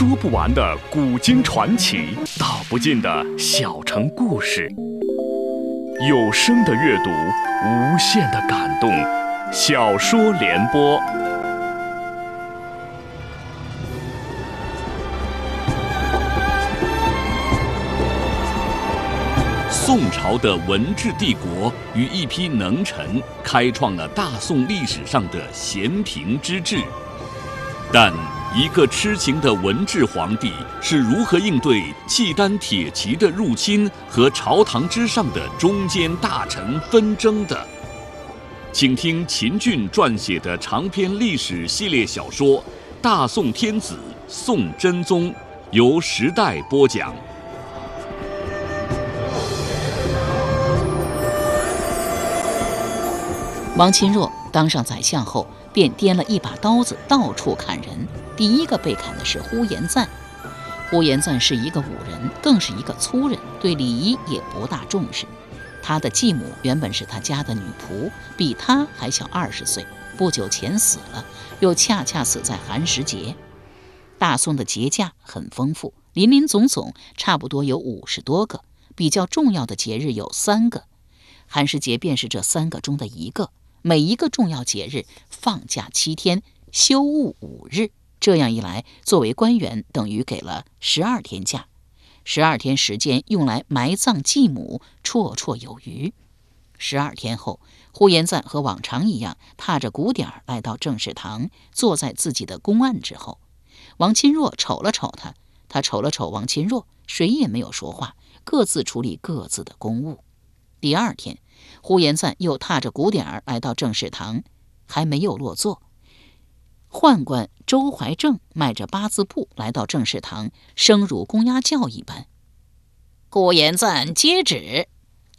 说不完的古今传奇，道不尽的小城故事。有声的阅读，无限的感动。小说联播。宋朝的文治帝国与一批能臣，开创了大宋历史上的咸平之治。但一个痴情的文治皇帝是如何应对契丹铁骑的入侵和朝堂之上的中间大臣纷争的？请听秦俊撰写的长篇历史系列小说《大宋天子宋真宗》，由时代播讲。王钦若当上宰相后，便掂了一把刀子，到处砍人。第一个被砍的是呼延赞。呼延赞是一个武人，更是一个粗人，对礼仪也不大重视。他的继母原本是他家的女仆，比他还小二十岁，不久前死了，又恰恰死在寒食节。大宋的节假很丰富，林林总总差不多有五十多个，比较重要的节日有三个，寒食节便是这三个中的一个。每一个重要节日放假七天，休务五日。这样一来，作为官员，等于给了十二天假。十二天时间用来埋葬继母，绰绰有余。十二天后，呼延赞和往常一样，踏着鼓点儿来到政事堂，坐在自己的公案之后。王钦若瞅了瞅他，他瞅了瞅王钦若，谁也没有说话，各自处理各自的公务。第二天。呼延赞又踏着鼓点儿来到政事堂，还没有落座。宦官周怀正迈着八字步来到正室堂，声如公鸭叫一般。呼延赞接旨。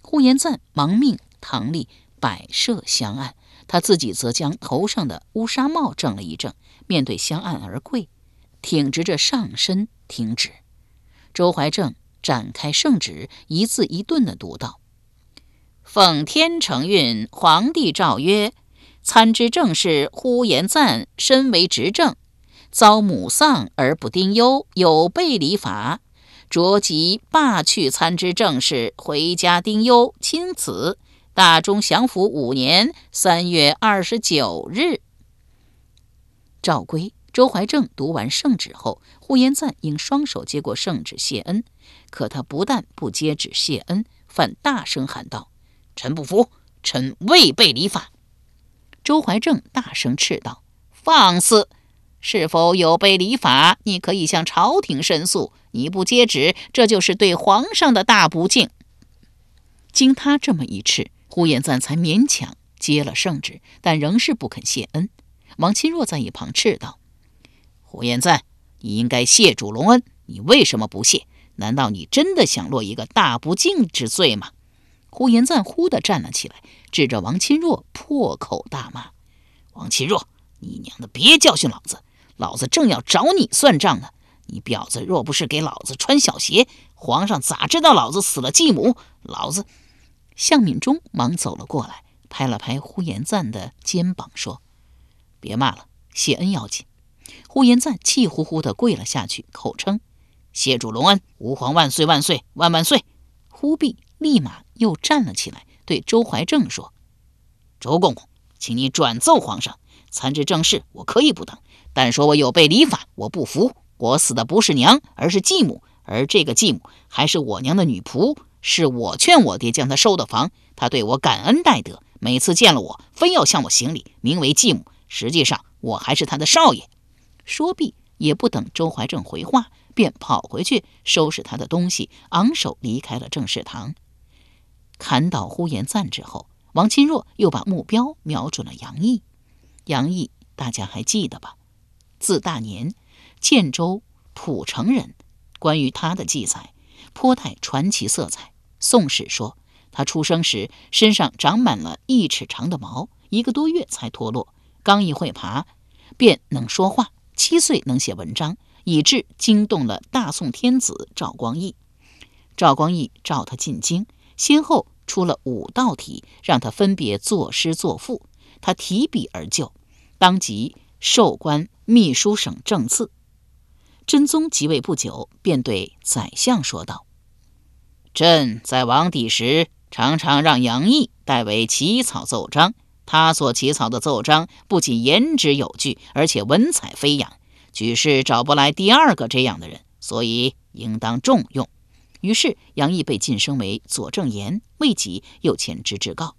呼延赞忙命堂里摆设香案，他自己则将头上的乌纱帽正了一正，面对香案而跪，挺直着上身听旨。周怀正展开圣旨，一字一顿地读道。奉天承运，皇帝诏曰：参知政事呼延赞身为执政，遭母丧而不丁忧，有悖礼法，着即罢去参知政事，回家丁忧，钦此。大中祥符五年三月二十九日。诏归。周怀正读完圣旨后，呼延赞应双手接过圣旨谢恩，可他不但不接旨谢恩，反大声喊道。臣不服，臣未背礼法。周怀正大声斥道：“放肆！是否有悖礼法？你可以向朝廷申诉。你不接旨，这就是对皇上的大不敬。”经他这么一斥，呼延赞才勉强接了圣旨，但仍是不肯谢恩。王钦若在一旁斥道：“呼延赞，你应该谢主隆恩，你为什么不谢？难道你真的想落一个大不敬之罪吗？”呼延赞忽地站了起来，指着王钦若破口大骂：“王钦若，你娘的，别教训老子！老子正要找你算账呢！你婊子若不是给老子穿小鞋，皇上咋知道老子死了继母？老子……”向敏中忙走了过来，拍了拍呼延赞的肩膀，说：“别骂了，谢恩要紧。”呼延赞气呼呼地跪了下去，口称：“谢主隆恩，吾皇万岁万岁万万岁！”忽必立马。又站了起来，对周怀正说：“周公公，请你转奏皇上，参知政事我可以不等，但说我有悖礼法，我不服。我死的不是娘，而是继母，而这个继母还是我娘的女仆，是我劝我爹将她收的房。她对我感恩戴德，每次见了我，非要向我行礼，名为继母，实际上我还是她的少爷。”说毕，也不等周怀正回话，便跑回去收拾他的东西，昂首离开了政事堂。砍倒呼延赞之后，王钦若又把目标瞄准了杨毅。杨毅，大家还记得吧？字大年，建州蒲城人。关于他的记载颇带传奇色彩。宋史说，他出生时身上长满了一尺长的毛，一个多月才脱落。刚一会爬，便能说话。七岁能写文章，以致惊动了大宋天子赵光义。赵光义召他进京，先后。出了五道题，让他分别作诗作赋，他提笔而就，当即授官秘书省正次。真宗即位不久，便对宰相说道：“朕在王邸时，常常让杨毅代为起草奏章。他所起草的奏章不仅言之有据，而且文采飞扬，举世找不来第二个这样的人，所以应当重用。”于是，杨毅被晋升为左正言，未几又迁知制告。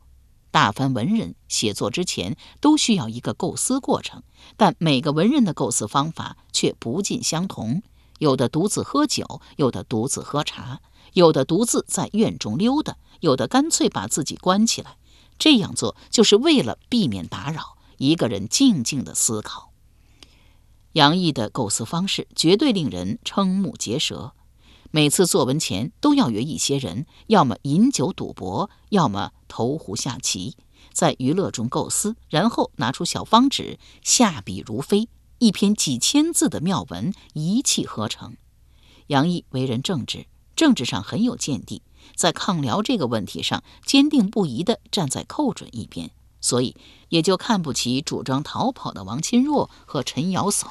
大凡文人写作之前，都需要一个构思过程，但每个文人的构思方法却不尽相同。有的独自喝酒，有的独自喝茶，有的独自在院中溜达，有的干脆把自己关起来。这样做就是为了避免打扰，一个人静静的思考。杨毅的构思方式绝对令人瞠目结舌。每次作文前都要约一些人，要么饮酒赌博，要么投壶下棋，在娱乐中构思，然后拿出小方纸，下笔如飞，一篇几千字的妙文一气呵成。杨毅为人正直，政治上很有见地，在抗辽这个问题上坚定不移地站在寇准一边，所以也就看不起主张逃跑的王钦若和陈瑶叟，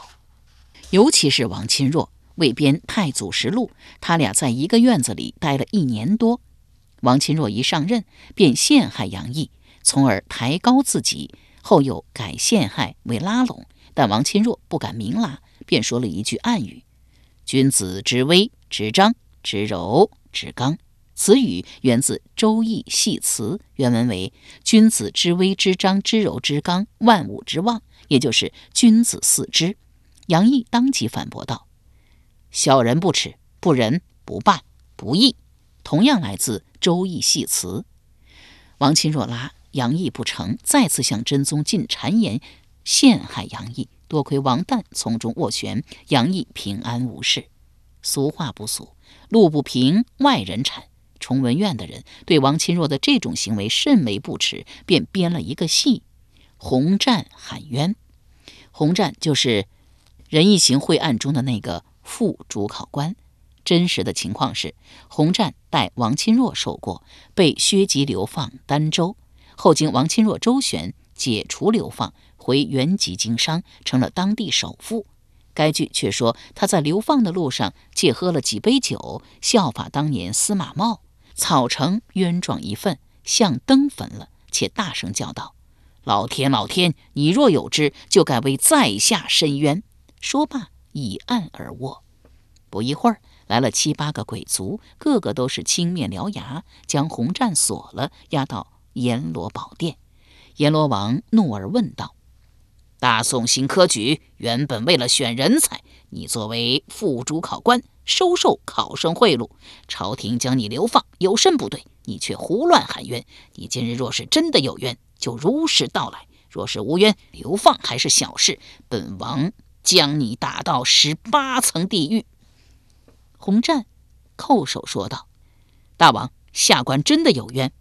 尤其是王钦若。为编《太祖实录》，他俩在一个院子里待了一年多。王钦若一上任，便陷害杨毅，从而抬高自己。后又改陷害为拉拢，但王钦若不敢明拉，便说了一句暗语：“君子之威，之张，之柔，之刚。”此语源自《周易系辞》，原文为：“君子之威，之张，之柔，之刚，万物之望。”也就是君子四之。杨毅当即反驳道。小人不耻，不仁，不办，不义，同样来自《周易系辞》。王钦若拉杨毅不成，再次向真宗进谗言，陷害杨毅。多亏王旦从中斡旋，杨毅平安无事。俗话不俗，路不平，外人铲。崇文院的人对王钦若的这种行为甚为不耻，便编了一个戏：洪战喊冤。洪战就是仁义行贿案中的那个。副主考官，真实的情况是，洪战代王钦若受过，被削籍流放儋州，后经王钦若周旋，解除流放，回原籍经商，成了当地首富。该剧却说他在流放的路上借喝了几杯酒，效法当年司马茂，草成冤状一份，向灯焚了，且大声叫道：“老天，老天，你若有知，就该为在下伸冤。”说罢。以案而卧，不一会儿来了七八个鬼卒，个个都是青面獠牙，将洪战锁了，押到阎罗宝殿。阎罗王怒而问道：“大宋新科举原本为了选人才，你作为副主考官，收受考生贿赂，朝廷将你流放，有甚不对？你却胡乱喊冤。你今日若是真的有冤，就如实道来；若是无冤，流放还是小事。本王。”将你打到十八层地狱。洪战叩首说道：“大王，下官真的有冤。”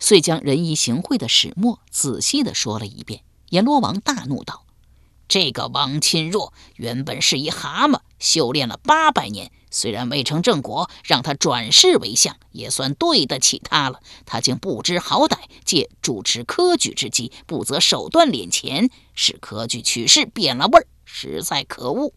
遂将仁义行贿的始末仔细的说了一遍。阎罗王大怒道：“这个王钦若原本是一蛤蟆，修炼了八百年，虽然未成正果，让他转世为相，也算对得起他了。他竟不知好歹，借主持科举之机，不择手段敛钱，使科举取士变了味儿。”实在可恶，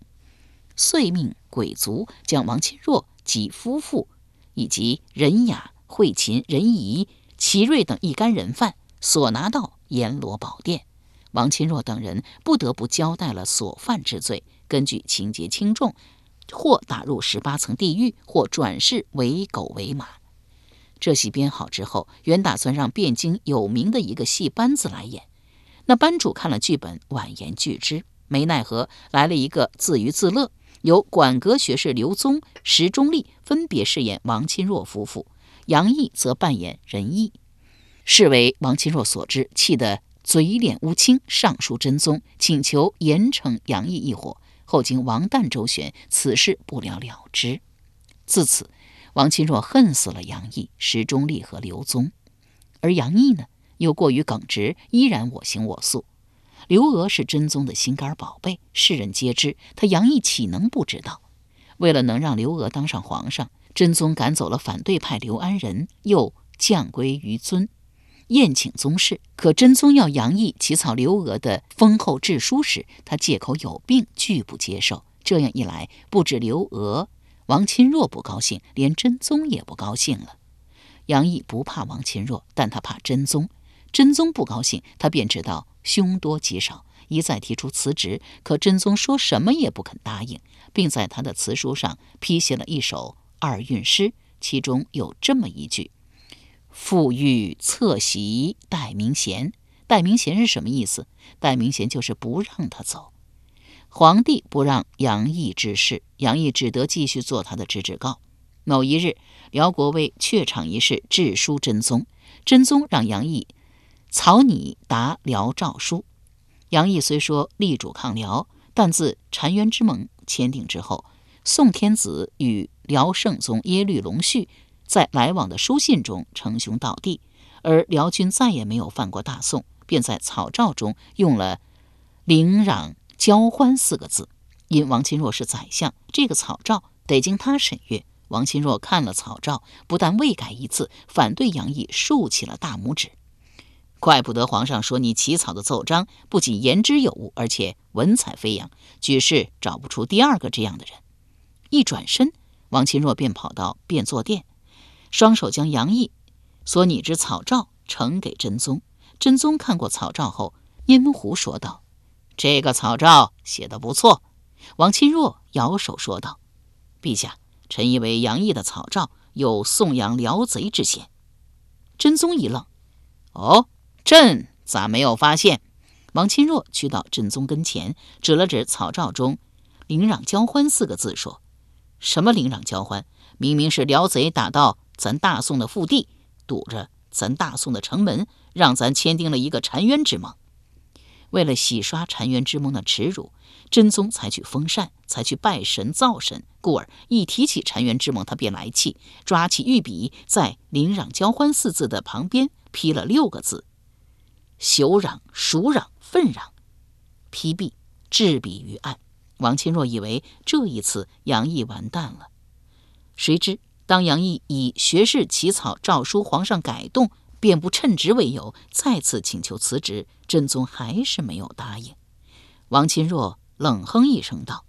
遂命鬼卒将王钦若及夫妇，以及任雅、惠勤、任仪、齐瑞等一干人犯所拿到阎罗宝殿。王钦若等人不得不交代了所犯之罪，根据情节轻重，或打入十八层地狱，或转世为狗为马。这戏编好之后，原打算让汴京有名的一个戏班子来演，那班主看了剧本，婉言拒之。没奈何，来了一个自娱自乐，由管阁学士刘宗、石中立分别饰演王钦若夫妇，杨毅则扮演仁义。是为王钦若所知，气得嘴脸乌青，上书真宗，请求严惩杨毅一伙。后经王旦周旋，此事不了了之。自此，王钦若恨死了杨毅、石中立和刘宗，而杨毅呢，又过于耿直，依然我行我素。刘娥是真宗的心肝宝贝，世人皆知。他杨毅岂能不知道？为了能让刘娥当上皇上，真宗赶走了反对派刘安仁，又降归于尊，宴请宗室。可真宗要杨毅起草刘娥的封后制书时，他借口有病，拒不接受。这样一来，不止刘娥、王钦若不高兴，连真宗也不高兴了。杨毅不怕王钦若，但他怕真宗。真宗不高兴，他便知道凶多吉少，一再提出辞职。可真宗说什么也不肯答应，并在他的辞书上批写了一首二韵诗，其中有这么一句：“复欲侧席待明贤。”待明贤是什么意思？待明贤就是不让他走。皇帝不让杨毅之事，杨毅只得继续做他的直旨告。某一日，辽国为榷场一事，致书真宗。真宗让杨毅草拟答辽诏书。杨毅虽说力主抗辽，但自澶渊之盟签订之后，宋天子与辽圣宗耶律隆绪在来往的书信中称兄道弟，而辽军再也没有犯过大宋，便在草诏中用了“领壤”。交欢四个字，因王钦若是宰相，这个草诏得经他审阅。王钦若看了草诏，不但未改一字，反对杨毅竖起了大拇指。怪不得皇上说你起草的奏章不仅言之有物，而且文采飞扬，举世找不出第二个这样的人。一转身，王钦若便跑到便坐殿，双手将杨毅所拟之草诏呈给真宗。真宗看过草诏后，阴胡说道。这个草诏写得不错，王钦若摇手说道：“陛下，臣以为杨毅的草诏有颂扬辽贼之嫌。”真宗一愣：“哦，朕咋没有发现？”王钦若去到真宗跟前，指了指草诏中“领壤交欢”四个字，说：“什么领壤交欢？明明是辽贼打到咱大宋的腹地，堵着咱大宋的城门，让咱签订了一个澶渊之盟。”为了洗刷澶渊之盟的耻辱，真宗采取封禅，采取拜神造神，故而一提起澶渊之盟，他便来气，抓起御笔，在“领壤交欢”四字的旁边批了六个字：“朽壤、蜀壤、愤壤。”批毕，置笔于案。王钦若以为这一次杨毅完蛋了，谁知当杨毅以学士起草诏书，皇上改动。便不称职为由，再次请求辞职，真宗还是没有答应。王钦若冷哼一声道：“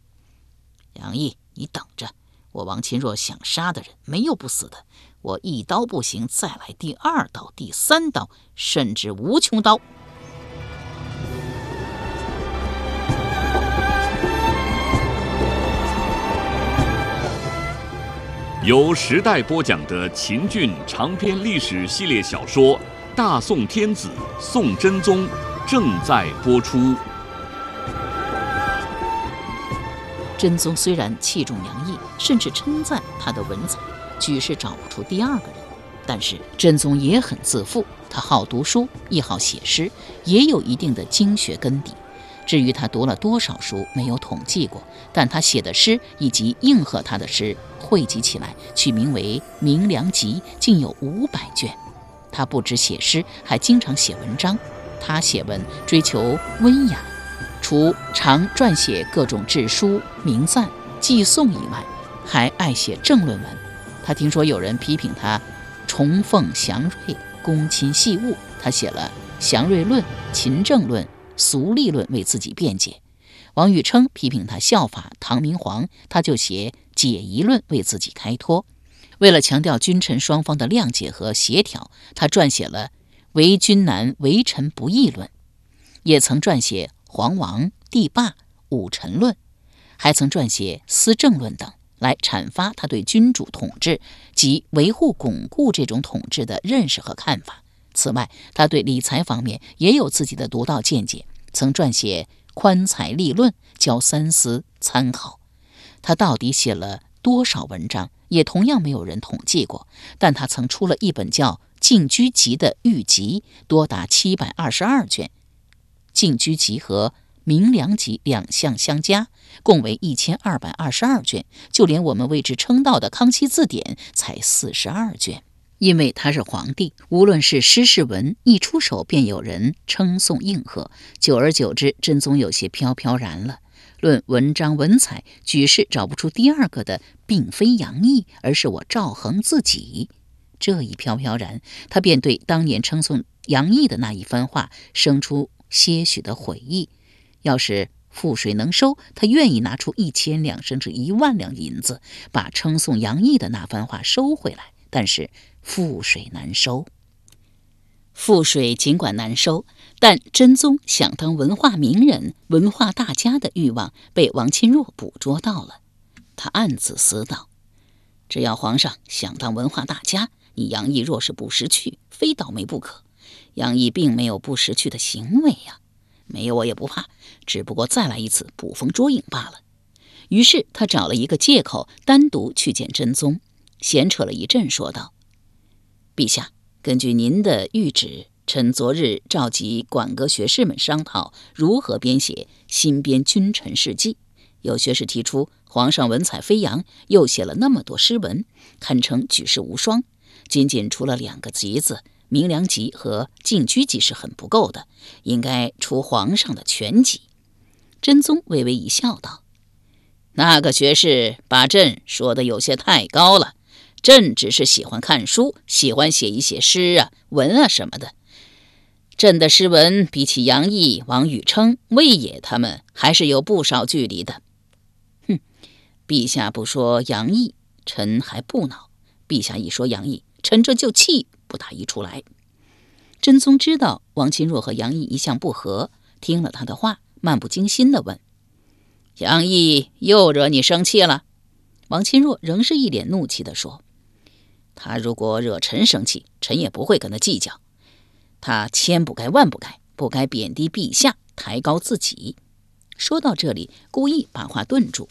杨毅，你等着，我王钦若想杀的人没有不死的，我一刀不行，再来第二刀、第三刀，甚至无穷刀。”由时代播讲的秦俊长篇历史系列小说《大宋天子宋真宗》正在播出。真宗虽然器重杨毅，甚至称赞他的文采，举世找不出第二个人，但是真宗也很自负，他好读书，亦好写诗，也有一定的经学根底。至于他读了多少书，没有统计过，但他写的诗以及应和他的诗汇集起来，取名为《明良集》，竟有五百卷。他不止写诗，还经常写文章。他写文追求温雅，除常撰写各种志书、名赞、寄颂以外，还爱写政论文。他听说有人批评他崇奉祥瑞，躬亲细务，他写了《祥瑞论》《勤政论》。俗立论为自己辩解，王禹偁批评他效法唐明皇，他就写解疑论为自己开脱。为了强调君臣双方的谅解和协调，他撰写了《为君难为臣不义论》，也曾撰写《皇王帝霸武臣论》，还曾撰写《思政论》等，来阐发他对君主统治及维护巩固这种统治的认识和看法。此外，他对理财方面也有自己的独到见解，曾撰写《宽财利论》，教三思参考。他到底写了多少文章，也同样没有人统计过。但他曾出了一本叫《静居集》的御集，多达七百二十二卷，《静居集》和《明良集》两项相加，共为一千二百二十二卷。就连我们为之称道的《康熙字典》才四十二卷。因为他是皇帝，无论是诗是文，一出手便有人称颂应和。久而久之，真宗有些飘飘然了。论文章文采，举世找不出第二个的，并非杨毅，而是我赵恒自己。这一飘飘然，他便对当年称颂杨毅的那一番话生出些许的悔意。要是覆水能收，他愿意拿出一千两甚至一万两银子，把称颂杨毅的那番话收回来。但是覆水难收。覆水尽管难收，但真宗想当文化名人、文化大家的欲望被王钦若捕捉到了。他暗自思道：只要皇上想当文化大家，你杨毅若是不识趣，非倒霉不可。杨毅并没有不识趣的行为呀。没有我也不怕，只不过再来一次捕风捉影罢了。于是他找了一个借口，单独去见真宗，闲扯了一阵，说道：“陛下，根据您的谕旨，臣昨日召集馆阁学士们商讨如何编写新编君臣事迹。有学士提出，皇上文采飞扬，又写了那么多诗文，堪称举世无双。仅仅除了两个集子。”《明良集》和《进居集》是很不够的，应该出皇上的全集。真宗微微一笑，道：“那个学士把朕说的有些太高了。朕只是喜欢看书，喜欢写一写诗啊、文啊什么的。朕的诗文比起杨毅、王禹偁、魏野他们，还是有不少距离的。哼，陛下不说杨毅，臣还不恼；陛下一说杨毅，臣这就气。”不打一处来。真宗知道王钦若和杨毅一向不和，听了他的话，漫不经心地问：“杨毅又惹你生气了？”王钦若仍是一脸怒气地说：“他如果惹臣生气，臣也不会跟他计较。他千不该万不该，不该贬低陛下，抬高自己。”说到这里，故意把话顿住。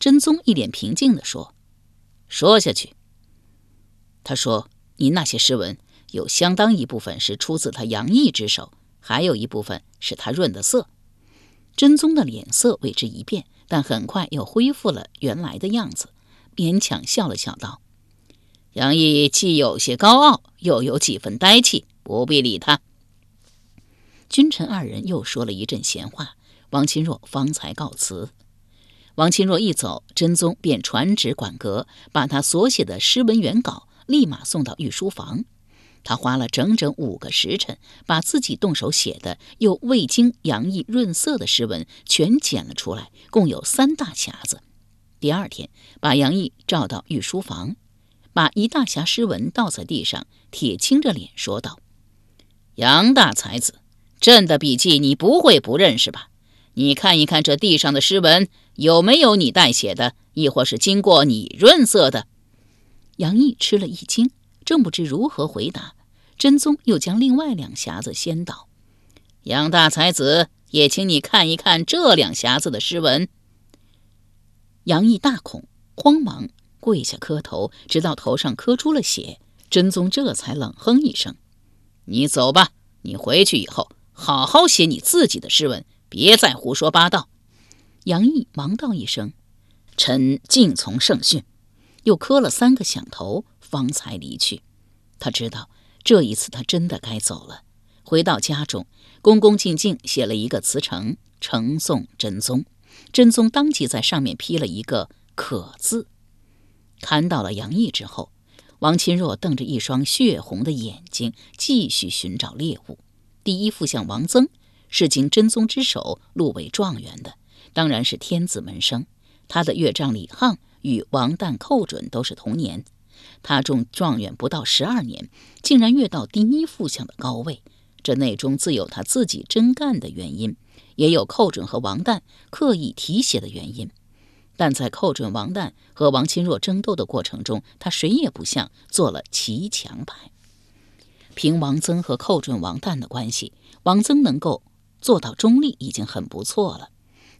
真宗一脸平静地说：“说下去。”他说。你那些诗文有相当一部分是出自他杨毅之手，还有一部分是他润的色。真宗的脸色为之一变，但很快又恢复了原来的样子，勉强笑了笑道：“杨毅既有些高傲，又有几分呆气，不必理他。”君臣二人又说了一阵闲话，王钦若方才告辞。王钦若一走，真宗便传旨管阁，把他所写的诗文原稿。立马送到御书房。他花了整整五个时辰，把自己动手写的又未经杨毅润色的诗文全剪了出来，共有三大匣子。第二天，把杨毅召到御书房，把一大匣诗文倒在地上，铁青着脸说道：“杨大才子，朕的笔记你不会不认识吧？你看一看这地上的诗文，有没有你代写的，亦或是经过你润色的？”杨毅吃了一惊，正不知如何回答。真宗又将另外两匣子掀倒，杨大才子，也请你看一看这两匣子的诗文。杨毅大恐，慌忙跪下磕头，直到头上磕出了血。真宗这才冷哼一声：“你走吧，你回去以后好好写你自己的诗文，别再胡说八道。”杨毅忙道一声：“臣敬从圣训。”又磕了三个响头，方才离去。他知道这一次他真的该走了。回到家中，恭恭敬敬写了一个辞呈，呈送真宗。真宗当即在上面批了一个“可”字。看到了杨毅之后，王钦若瞪着一双血红的眼睛，继续寻找猎物。第一副相王曾是经真宗之手录为状元的，当然是天子门生。他的岳丈李沆。与王旦、寇准都是同年，他中状元不到十二年，竟然跃到第一副相的高位。这内中自有他自己真干的原因，也有寇准和王旦刻意提携的原因。但在寇准、王旦和王钦若争斗的过程中，他谁也不像，做了骑墙派。凭王曾和寇准、王旦的关系，王曾能够做到中立已经很不错了。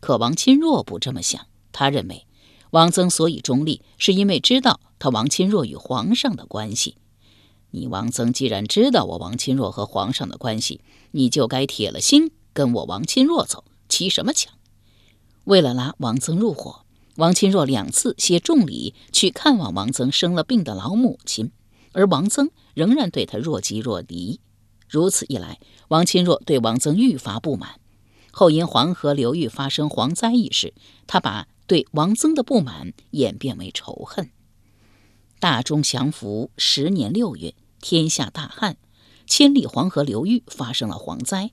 可王钦若不这么想，他认为。王曾所以中立，是因为知道他王钦若与皇上的关系。你王曾既然知道我王钦若和皇上的关系，你就该铁了心跟我王钦若走，骑什么墙？为了拉王曾入伙，王钦若两次携重礼去看望王曾生了病的老母亲，而王曾仍然对他若即若离。如此一来，王钦若对王曾愈发不满。后因黄河流域发生蝗灾一事，他把。对王曾的不满演变为仇恨。大中祥符十年六月，天下大旱，千里黄河流域发生了蝗灾。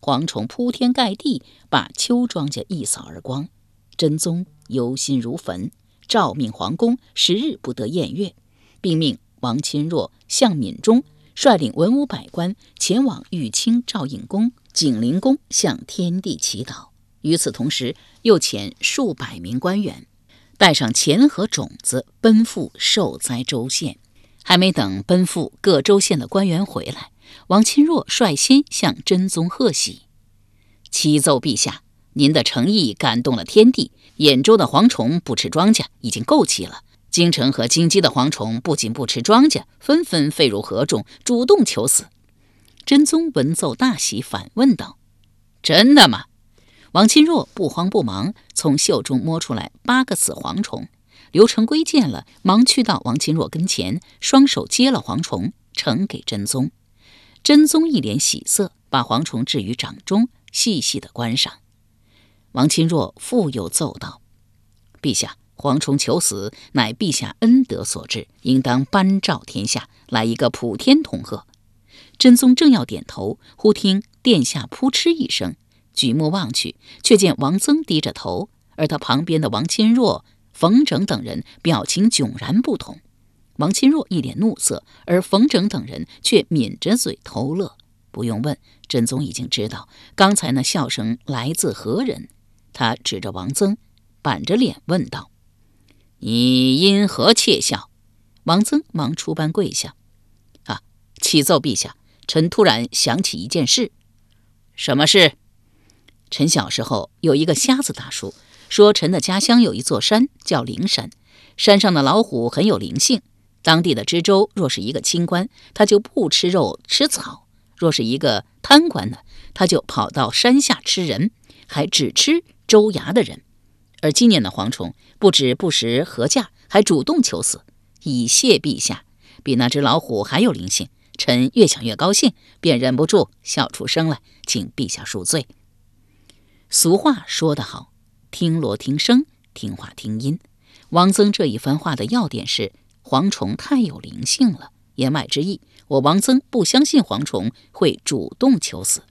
蝗虫铺天盖地，把秋庄稼一扫而光。真宗忧心如焚，诏命皇宫十日不得宴乐，并命王钦若、向敏中率领文武百官前往玉清照应宫、景灵宫向天地祈祷。与此同时，又遣数百名官员，带上钱和种子，奔赴受灾州县。还没等奔赴各州县的官员回来，王钦若率先向真宗贺喜，启奏陛下。您的诚意感动了天地。兖州的蝗虫不吃庄稼，已经够齐了。京城和京畿的蝗虫不仅不吃庄稼，纷纷飞入河中，主动求死。真宗闻奏大喜，反问道：“真的吗？”王钦若不慌不忙，从袖中摸出来八个死蝗虫。刘成规见了，忙去到王钦若跟前，双手接了蝗虫，呈给真宗。真宗一脸喜色，把蝗虫置于掌中，细细的观赏。王钦若复又奏道：“陛下，蝗虫求死，乃陛下恩德所致，应当颁诏天下，来一个普天同贺。”真宗正要点头，忽听殿下扑哧一声，举目望去，却见王增低着头，而他旁边的王钦若、冯整等人表情迥然不同。王钦若一脸怒色，而冯整等人却抿着嘴偷乐。不用问，真宗已经知道刚才那笑声来自何人。他指着王增，板着脸问道：“你因何窃笑？”王增忙出班跪下：“啊，启奏陛下，臣突然想起一件事。什么事？臣小时候有一个瞎子大叔，说臣的家乡有一座山叫灵山，山上的老虎很有灵性。当地的知州若是一个清官，他就不吃肉吃草；若是一个贪官呢，他就跑到山下吃人，还只吃。”州衙的人，而今年的蝗虫不止不食禾稼，还主动求死，以谢陛下。比那只老虎还有灵性，臣越想越高兴，便忍不住笑出声来，请陛下恕罪。俗话说得好，听锣听声，听话听音。王曾这一番话的要点是，蝗虫太有灵性了。言外之意，我王曾不相信蝗虫会主动求死。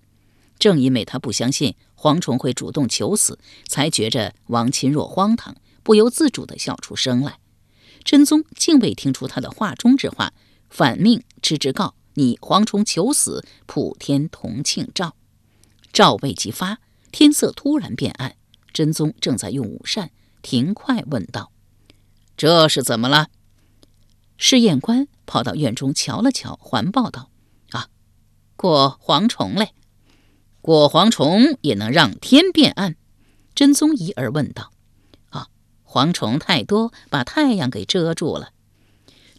正因为他不相信。蝗虫会主动求死，才觉着王钦若荒唐，不由自主地笑出声来。真宗竟未听出他的话中之话，反命知之告你蝗虫求死，普天同庆诏。诏未即发，天色突然变暗。真宗正在用午膳，停快问道：“这是怎么了？”试验官跑到院中瞧了瞧，环报道：“啊，过蝗虫嘞。”过蝗虫也能让天变暗？真宗疑而问道：“啊，蝗虫太多，把太阳给遮住了。”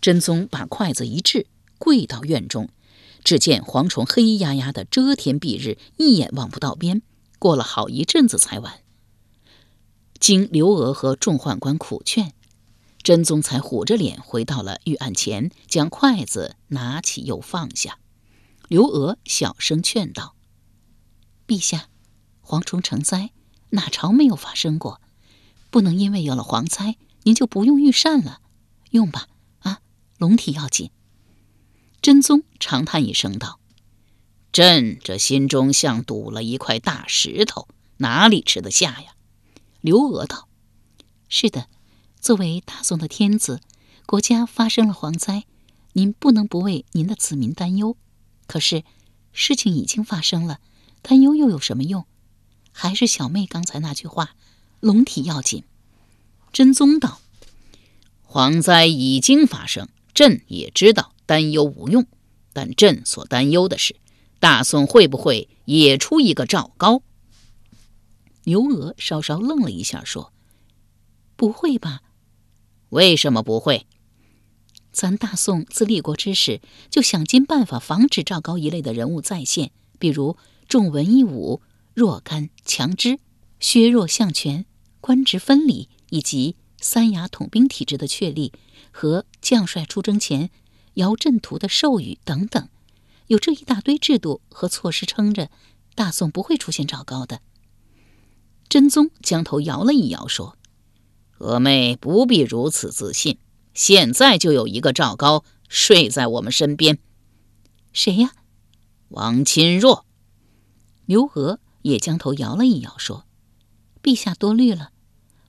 真宗把筷子一掷，跪到院中，只见蝗虫黑压压的遮天蔽日，一眼望不到边。过了好一阵子才完。经刘娥和众宦官苦劝，真宗才虎着脸回到了御案前，将筷子拿起又放下。刘娥小声劝道。陛下，蝗虫成灾，哪朝没有发生过？不能因为有了蝗灾，您就不用御膳了。用吧，啊，龙体要紧。真宗长叹一声道：“朕这心中像堵了一块大石头，哪里吃得下呀？”刘娥道：“是的，作为大宋的天子，国家发生了蝗灾，您不能不为您的子民担忧。可是，事情已经发生了。”担忧又有什么用？还是小妹刚才那句话，龙体要紧。真宗道：“蝗灾已经发生，朕也知道担忧无用，但朕所担忧的是，大宋会不会也出一个赵高？”牛娥稍稍愣了一下，说：“不会吧？为什么不会？咱大宋自立国之始，就想尽办法防止赵高一类的人物再现，比如……”重文抑武，弱干强支，削弱相权，官职分离，以及三衙统兵体制的确立和将帅出征前摇阵图的授予等等，有这一大堆制度和措施撑着，大宋不会出现赵高的。真宗将头摇了一摇，说：“娥妹不必如此自信，现在就有一个赵高睡在我们身边。谁呀？王钦若。”刘娥也将头摇了一摇，说：“陛下多虑了。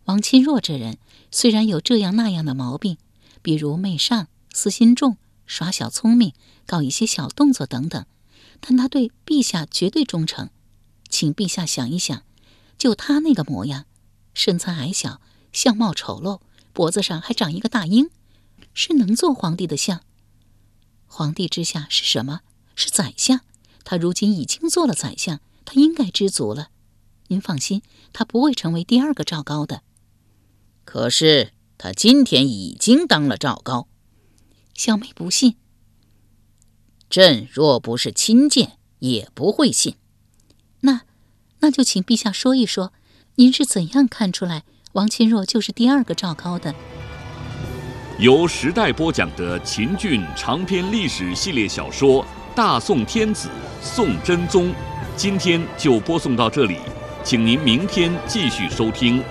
王钦若这人虽然有这样那样的毛病，比如媚上、私心重、耍小聪明、搞一些小动作等等，但他对陛下绝对忠诚。请陛下想一想，就他那个模样，身材矮小，相貌丑陋，脖子上还长一个大鹰，是能做皇帝的相？皇帝之下是什么？是宰相。他如今已经做了宰相，他应该知足了。您放心，他不会成为第二个赵高的。可是他今天已经当了赵高，小妹不信。朕若不是亲见，也不会信。那，那就请陛下说一说，您是怎样看出来王钦若就是第二个赵高的？由时代播讲的秦俊长篇历史系列小说《大宋天子》。宋真宗，今天就播送到这里，请您明天继续收听。